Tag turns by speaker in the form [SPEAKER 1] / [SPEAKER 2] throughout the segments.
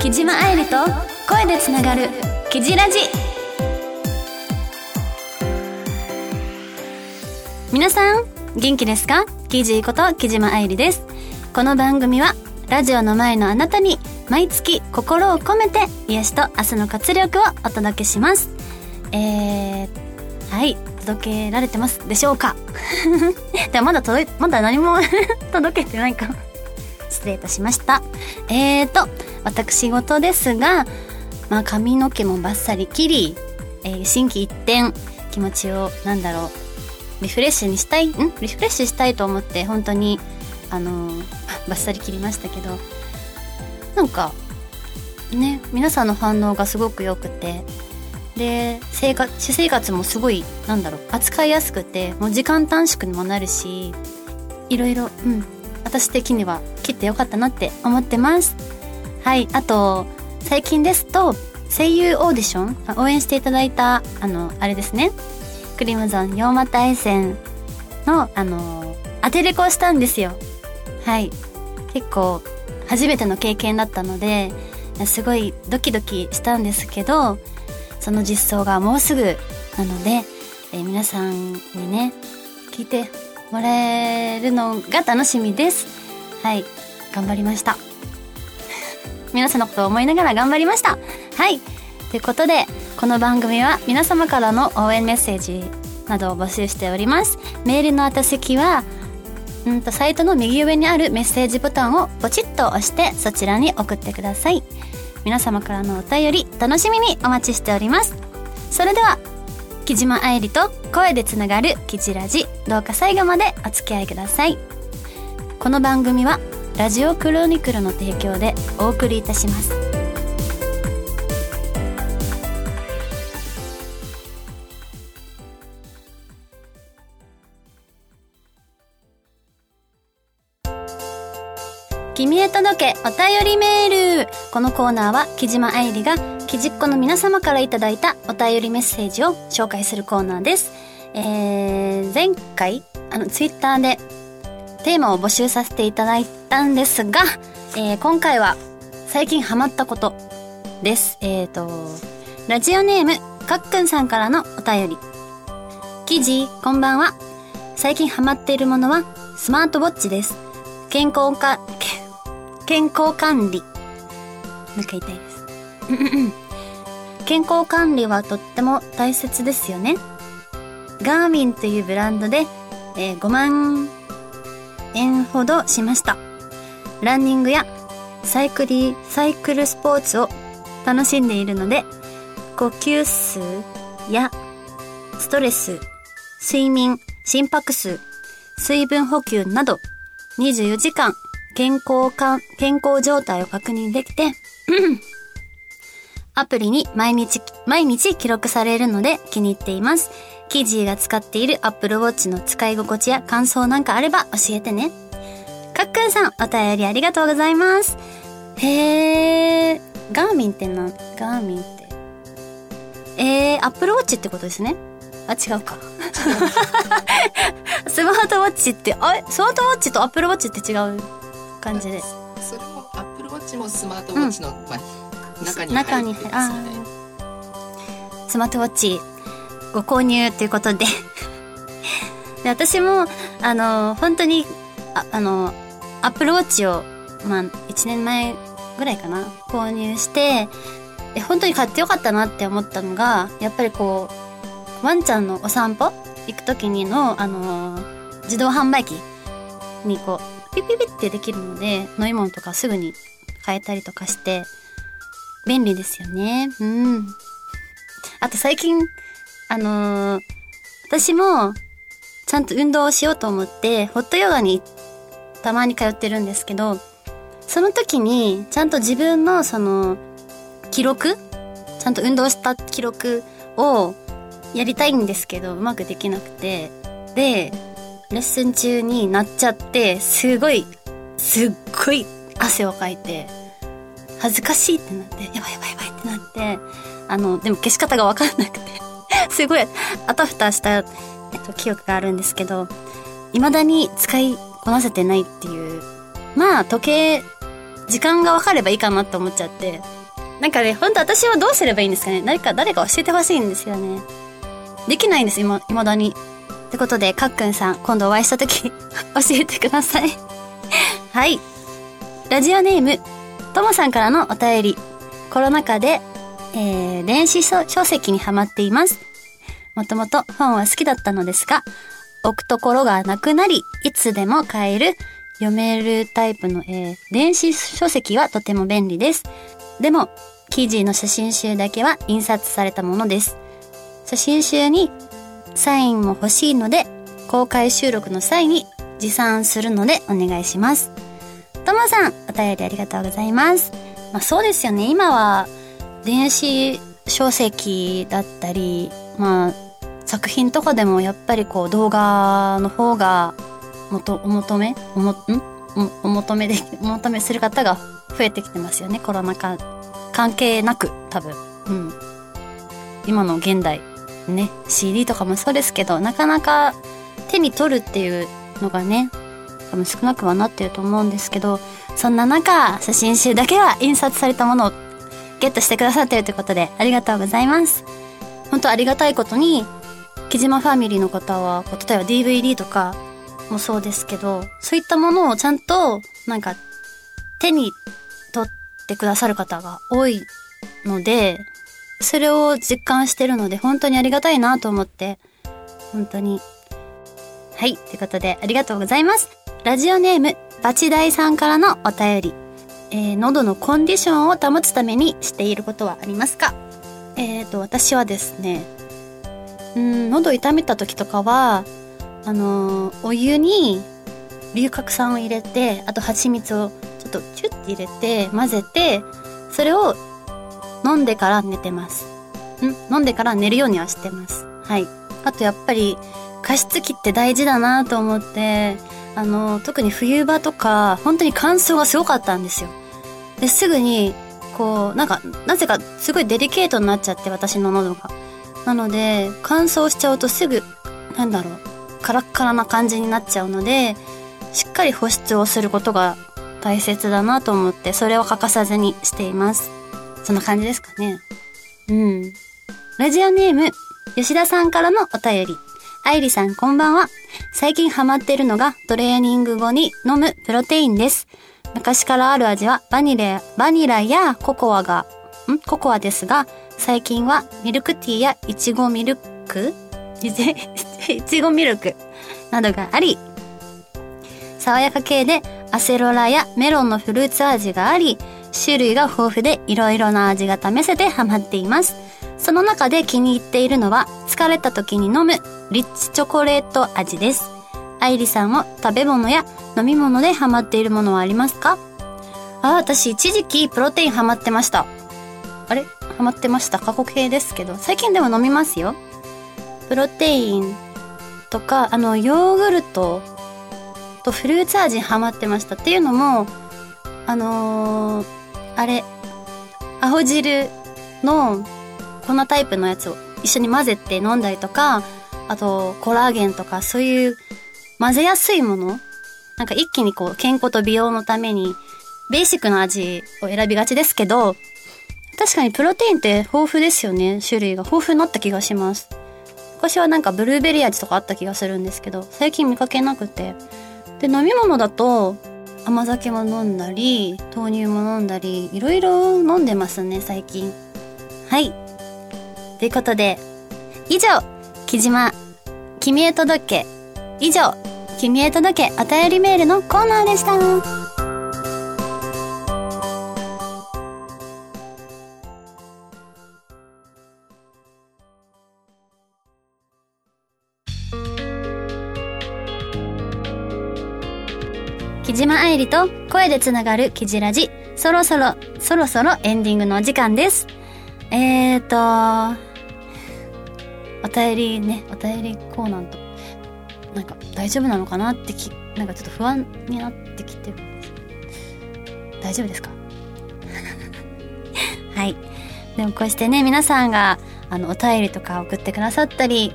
[SPEAKER 1] 木島愛理と声でつながる「キジラジ」皆さん元気ですか？キジこと木島愛理です。この番組はラジオの前のあなたに毎月心を込めて癒しと明日の活力をお届けします。えー、はい。届けられてますでしょうか？でもまだ届いまだ何も 届けてないか。失礼いたしました。えーと私事ですが、まあ、髪の毛もバッサリ切り、えー、心機一転気持ちをなんだろうリフレッシュにしたい？ん？リフレッシュしたいと思って本当にあのー、バッサリ切りましたけどなんかね皆さんの反応がすごく良くてで生活私生活もすごいなんだろう扱いやすくてもう時間短縮にもなるしいろいろうん私的には切ってよかったなって思ってます。はいあと最近ですと声優オーディション応援していただいたあのあれですね。クリムゾン洋又愛線のあの当てレコしたんですよ。はい。結構初めての経験だったのですごいドキドキしたんですけどその実装がもうすぐなので、えー、皆さんにね聞いてもらえるのが楽しみです。はい頑張りました。皆さんのことを思いながら頑張りました。はいということでこの番組は皆様からの応援メッセージなどを募集しております。メールの宛先はうんとサイトの右上にあるメッセージボタンをポチッと押してそちらに送ってください。皆様からのお便り楽しみにお待ちしております。それでは木島愛理と声でつながるキジラジどうか最後までお付き合いください。この番組はラジオクロニクルの提供でお送りいたします。君へ届けお便りメールこのコーナーは木島愛理が木じっ子の皆様からいただいたお便りメッセージを紹介するコーナーです。えー、前回、あの、ツイッターでテーマを募集させていただいたんですが、えー、今回は最近ハマったことです。えーと、ラジオネーム、かっくんさんからのお便り。記事、こんばんは。最近ハマっているものはスマートウォッチです。健康か、健康管理。なんか言いたいです。健康管理はとっても大切ですよね。ガーミンというブランドで、えー、5万円ほどしました。ランニングやサイクリー、サイクルスポーツを楽しんでいるので、呼吸数やストレス、睡眠、心拍数、水分補給など24時間健康か、健康状態を確認できて、アプリに毎日、毎日記録されるので気に入っています。キジーが使っている Apple Watch の使い心地や感想なんかあれば教えてね。かっくんさん、お便りありがとうございます。へー、ガーミンってな、ガーミンって。えー、Apple Watch ってことですね。あ、違うか。スマートウォッチって、あれ？スマートウォッチと Apple Watch って違う？感じで。
[SPEAKER 2] それもアップルウォッチもスマートウォッチの、うん、まあ、中に
[SPEAKER 1] 入ってますのでスマートウォッチご購入ということで。で私もあの本当にああのアップルウォッチをまあ1年前ぐらいかな購入してえ本当に買ってよかったなって思ったのがやっぱりこうワンちゃんのお散歩行く時にのあの自動販売機にこうピピピってできるので、飲み物とかすぐに変えたりとかして、便利ですよね。うん。あと最近、あのー、私も、ちゃんと運動をしようと思って、ホットヨガにたまに通ってるんですけど、その時に、ちゃんと自分のその、記録ちゃんと運動した記録をやりたいんですけど、うまくできなくて。で、レッスン中になっちゃって、すごい、すっごい汗をかいて、恥ずかしいってなって、やばいやばいやばいってなって、あの、でも消し方がわかんなくて、すごい、あたふたしたえっと、記憶があるんですけど、未だに使いこなせてないっていう。まあ、時計、時間が分かればいいかなって思っちゃって。なんかね、ほんと私はどうすればいいんですかね誰か、誰か教えてほしいんですよね。できないんです、今、未だに。ってことで、かっくんさん、今度お会いした時 教えてくださいはい。ラジオネーム、ともさんからのお便り。コロナ禍で、えー、電子書籍にハマっています。もともと本は好きだったのですが、置くところがなくなり、いつでも買える、読めるタイプの、えー、電子書籍はとても便利です。でも、記事の写真集だけは印刷されたものです。写真集にサインも欲しいので、公開収録の際に持参するのでお願いします。ともさん、お便りありがとうございます。まあそうですよね。今は電子書籍だったり、まあ作品とかでもやっぱりこう動画の方がもとお求め？おもん？お求めで お求めする方が増えてきてますよねコロナ禍関係なく多分うん今の現代ね CD とかもそうですけどなかなか手に取るっていうのがね多分少なくはなってると思うんですけどそんな中写真集だけは印刷されたものをゲットしてくださってるということでありがとうございます。本当ありがたいことに木島ファミリーの方は、例えば DVD とかもそうですけど、そういったものをちゃんと、なんか、手に取ってくださる方が多いので、それを実感してるので、本当にありがたいなと思って、本当に。はい。ということで、ありがとうございます。ラジオネーム、バチダイさんからのお便り。えー、喉のコンディションを保つためにしていることはありますか？えっ、ー、と、私はですね、うん喉痛めた時とかはあのー、お湯に龍角散を入れてあと蜂蜜をちょっとチュッて入れて混ぜてそれを飲んでから寝てます。ん？飲んでから寝るようにはしてます。はい。あとやっぱり加湿器って大事だなと思ってあの、特に冬場とか本当に乾燥がすごかったんですよ。ですぐにこうなんかなぜかすごいデリケートになっちゃって私の喉が。なので、乾燥しちゃうとすぐ、なんだろう、カラッカラな感じになっちゃうので、しっかり保湿をすることが大切だなと思って、それを欠かさずにしています。そんな感じですかね。うん。ラジオネーム、吉田さんからのお便り。愛理さんこんばんは。最近ハマってるのがトレーニング後に飲むプロテインです。昔からある味はバニラ、バニラやココアが、ん？ココアですが、最近はミルクティーやいちごミルク？いちごミルク？などがあり、爽やか系でアセロラやメロンのフルーツ味があり、種類が豊富でいろいろな味が試せてハマっています。その中で気に入っているのは、疲れた時に飲むリッチチョコレート味です。愛理さんも食べ物や飲み物でハマっているものはありますか？あ、私一時期プロテインハマってました。あれ？ハマってました？過去形ですけど、最近でも飲みますよ。プロテインとか、あの、ヨーグルトとフルーツ味ハマってました。っていうのも、あのー、あれ、アホ汁の粉タイプのやつを一緒に混ぜて飲んだりとか、あと、コラーゲンとか、そういう混ぜやすいものなんか一気にこう、健康と美容のために、ベーシックな味を選びがちですけど、確かにプロテインって豊富ですよね、種類が。豊富になった気がします。昔はなんかブルーベリー味とかあった気がするんですけど、最近見かけなくて。で、飲み物だと、甘酒も飲んだり、豆乳も飲んだり、いろいろ飲んでますね、最近。はい。ということで、以上、木島、君へ届け。以上、君へ届けお便りメールのコーナーでした。木島愛理と声でつながるキジラジ。そろそろ、そろそろエンディングのお時間です。えーと、お便りね、お便りコーナーと、なんか大丈夫なのかなってき、なんかちょっと不安になってきてるんです大丈夫ですか？はい。でもこうしてね、皆さんが、あの、お便りとか送ってくださったり、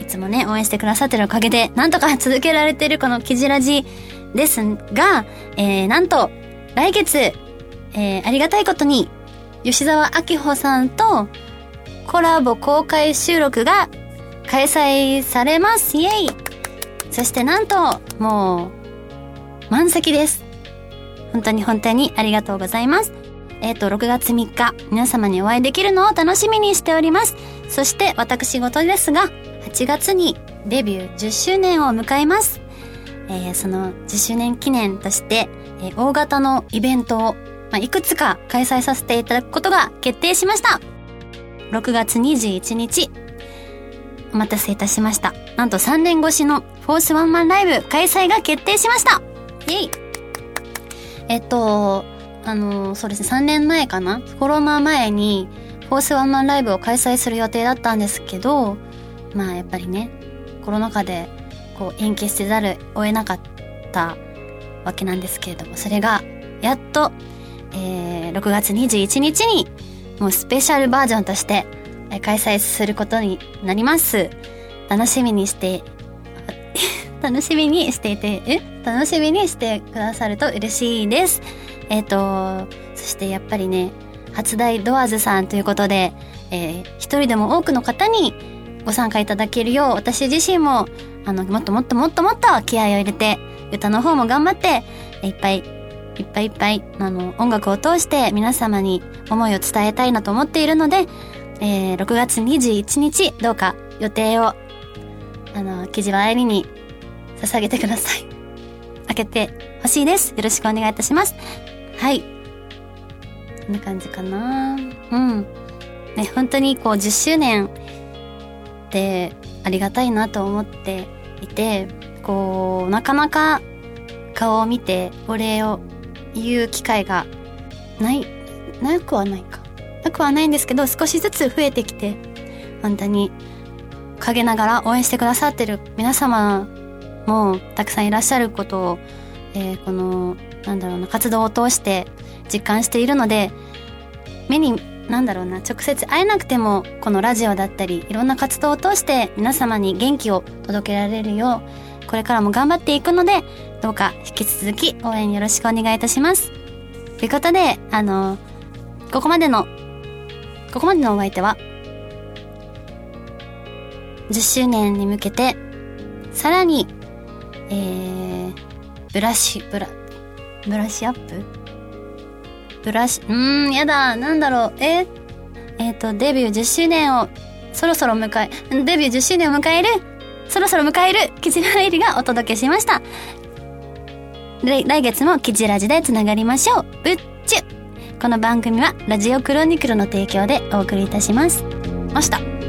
[SPEAKER 1] いつもね、応援してくださってるおかげで、なんとか続けられてるこのキジラジですが、えー、なんと、来月、えー、ありがたいことに、吉沢明穂さんとコラボ公開収録が開催されます。イェイそしてなんと、もう、満席です。本当に本当にありがとうございます。えっ、ー、と、6月3日、皆様にお会いできるのを楽しみにしております。そして私事ですが、8月にデビュー10周年を迎えます。えー、その10周年記念として、えー、大型のイベントを、まあ、いくつか開催させていただくことが決定しました。6月21日、お待たせいたしました。なんと3年越しのフォースワンマンライブ開催が決定しましたイェイえっと、あの、そうですね、3年前かな？コロナ前にフォースワンマンライブを開催する予定だったんですけど、まあやっぱりね、コロナ禍でこう延期せざるを得なかったわけなんですけれども、それがやっと、えー、6月21日にもうスペシャルバージョンとして開催することになります。楽しみにして 楽しみにしていて、え？楽しみにしてくださると嬉しいです。えっ、ー、と、そしてやっぱりね、初代ドアーズさんということで、えー、一人でも多くの方にご参加いただけるよう、私自身も、あの、もっともっともっともっと気合を入れて、歌の方も頑張って、いっぱい、いっぱいいっぱい、あの、音楽を通して皆様に思いを伝えたいなと思っているので、えー、6月21日、どうか予定を、あの、記事は愛理に捧げてください。開けてほしいです。よろしくお願いいたします。はい。こんな感じかなうん。ね、本当にこう10周年ってありがたいなと思っていて、こう、なかなか顔を見てお礼を言う機会がない、なくはないか。なくはないんですけど、少しずつ増えてきて、本当に陰ながら応援してくださってる皆様もたくさんいらっしゃることを、えー、この、なんだろうな、活動を通して実感しているので、目に、なんだろうな、直接会えなくても、このラジオだったり、いろんな活動を通して皆様に元気を届けられるよう、これからも頑張っていくので、どうか引き続き応援よろしくお願いいたします。ということで、あの、ここまでの、ここまでのお相手は、10周年に向けて、さらにえー、ブラシ、ブラ、ブラッシュアップ？ブラシ、うーん、やだ、なんだろう、え？えっ、ー、と、デビュー10周年を、そろそろ迎え、デビュー10周年を迎える、そろそろ迎える、キジラ入りがお届けしました。来月もキジラジでつながりましょう。ぶっちゅこの番組はラジオクロニクルの提供でお送りいたします。ました。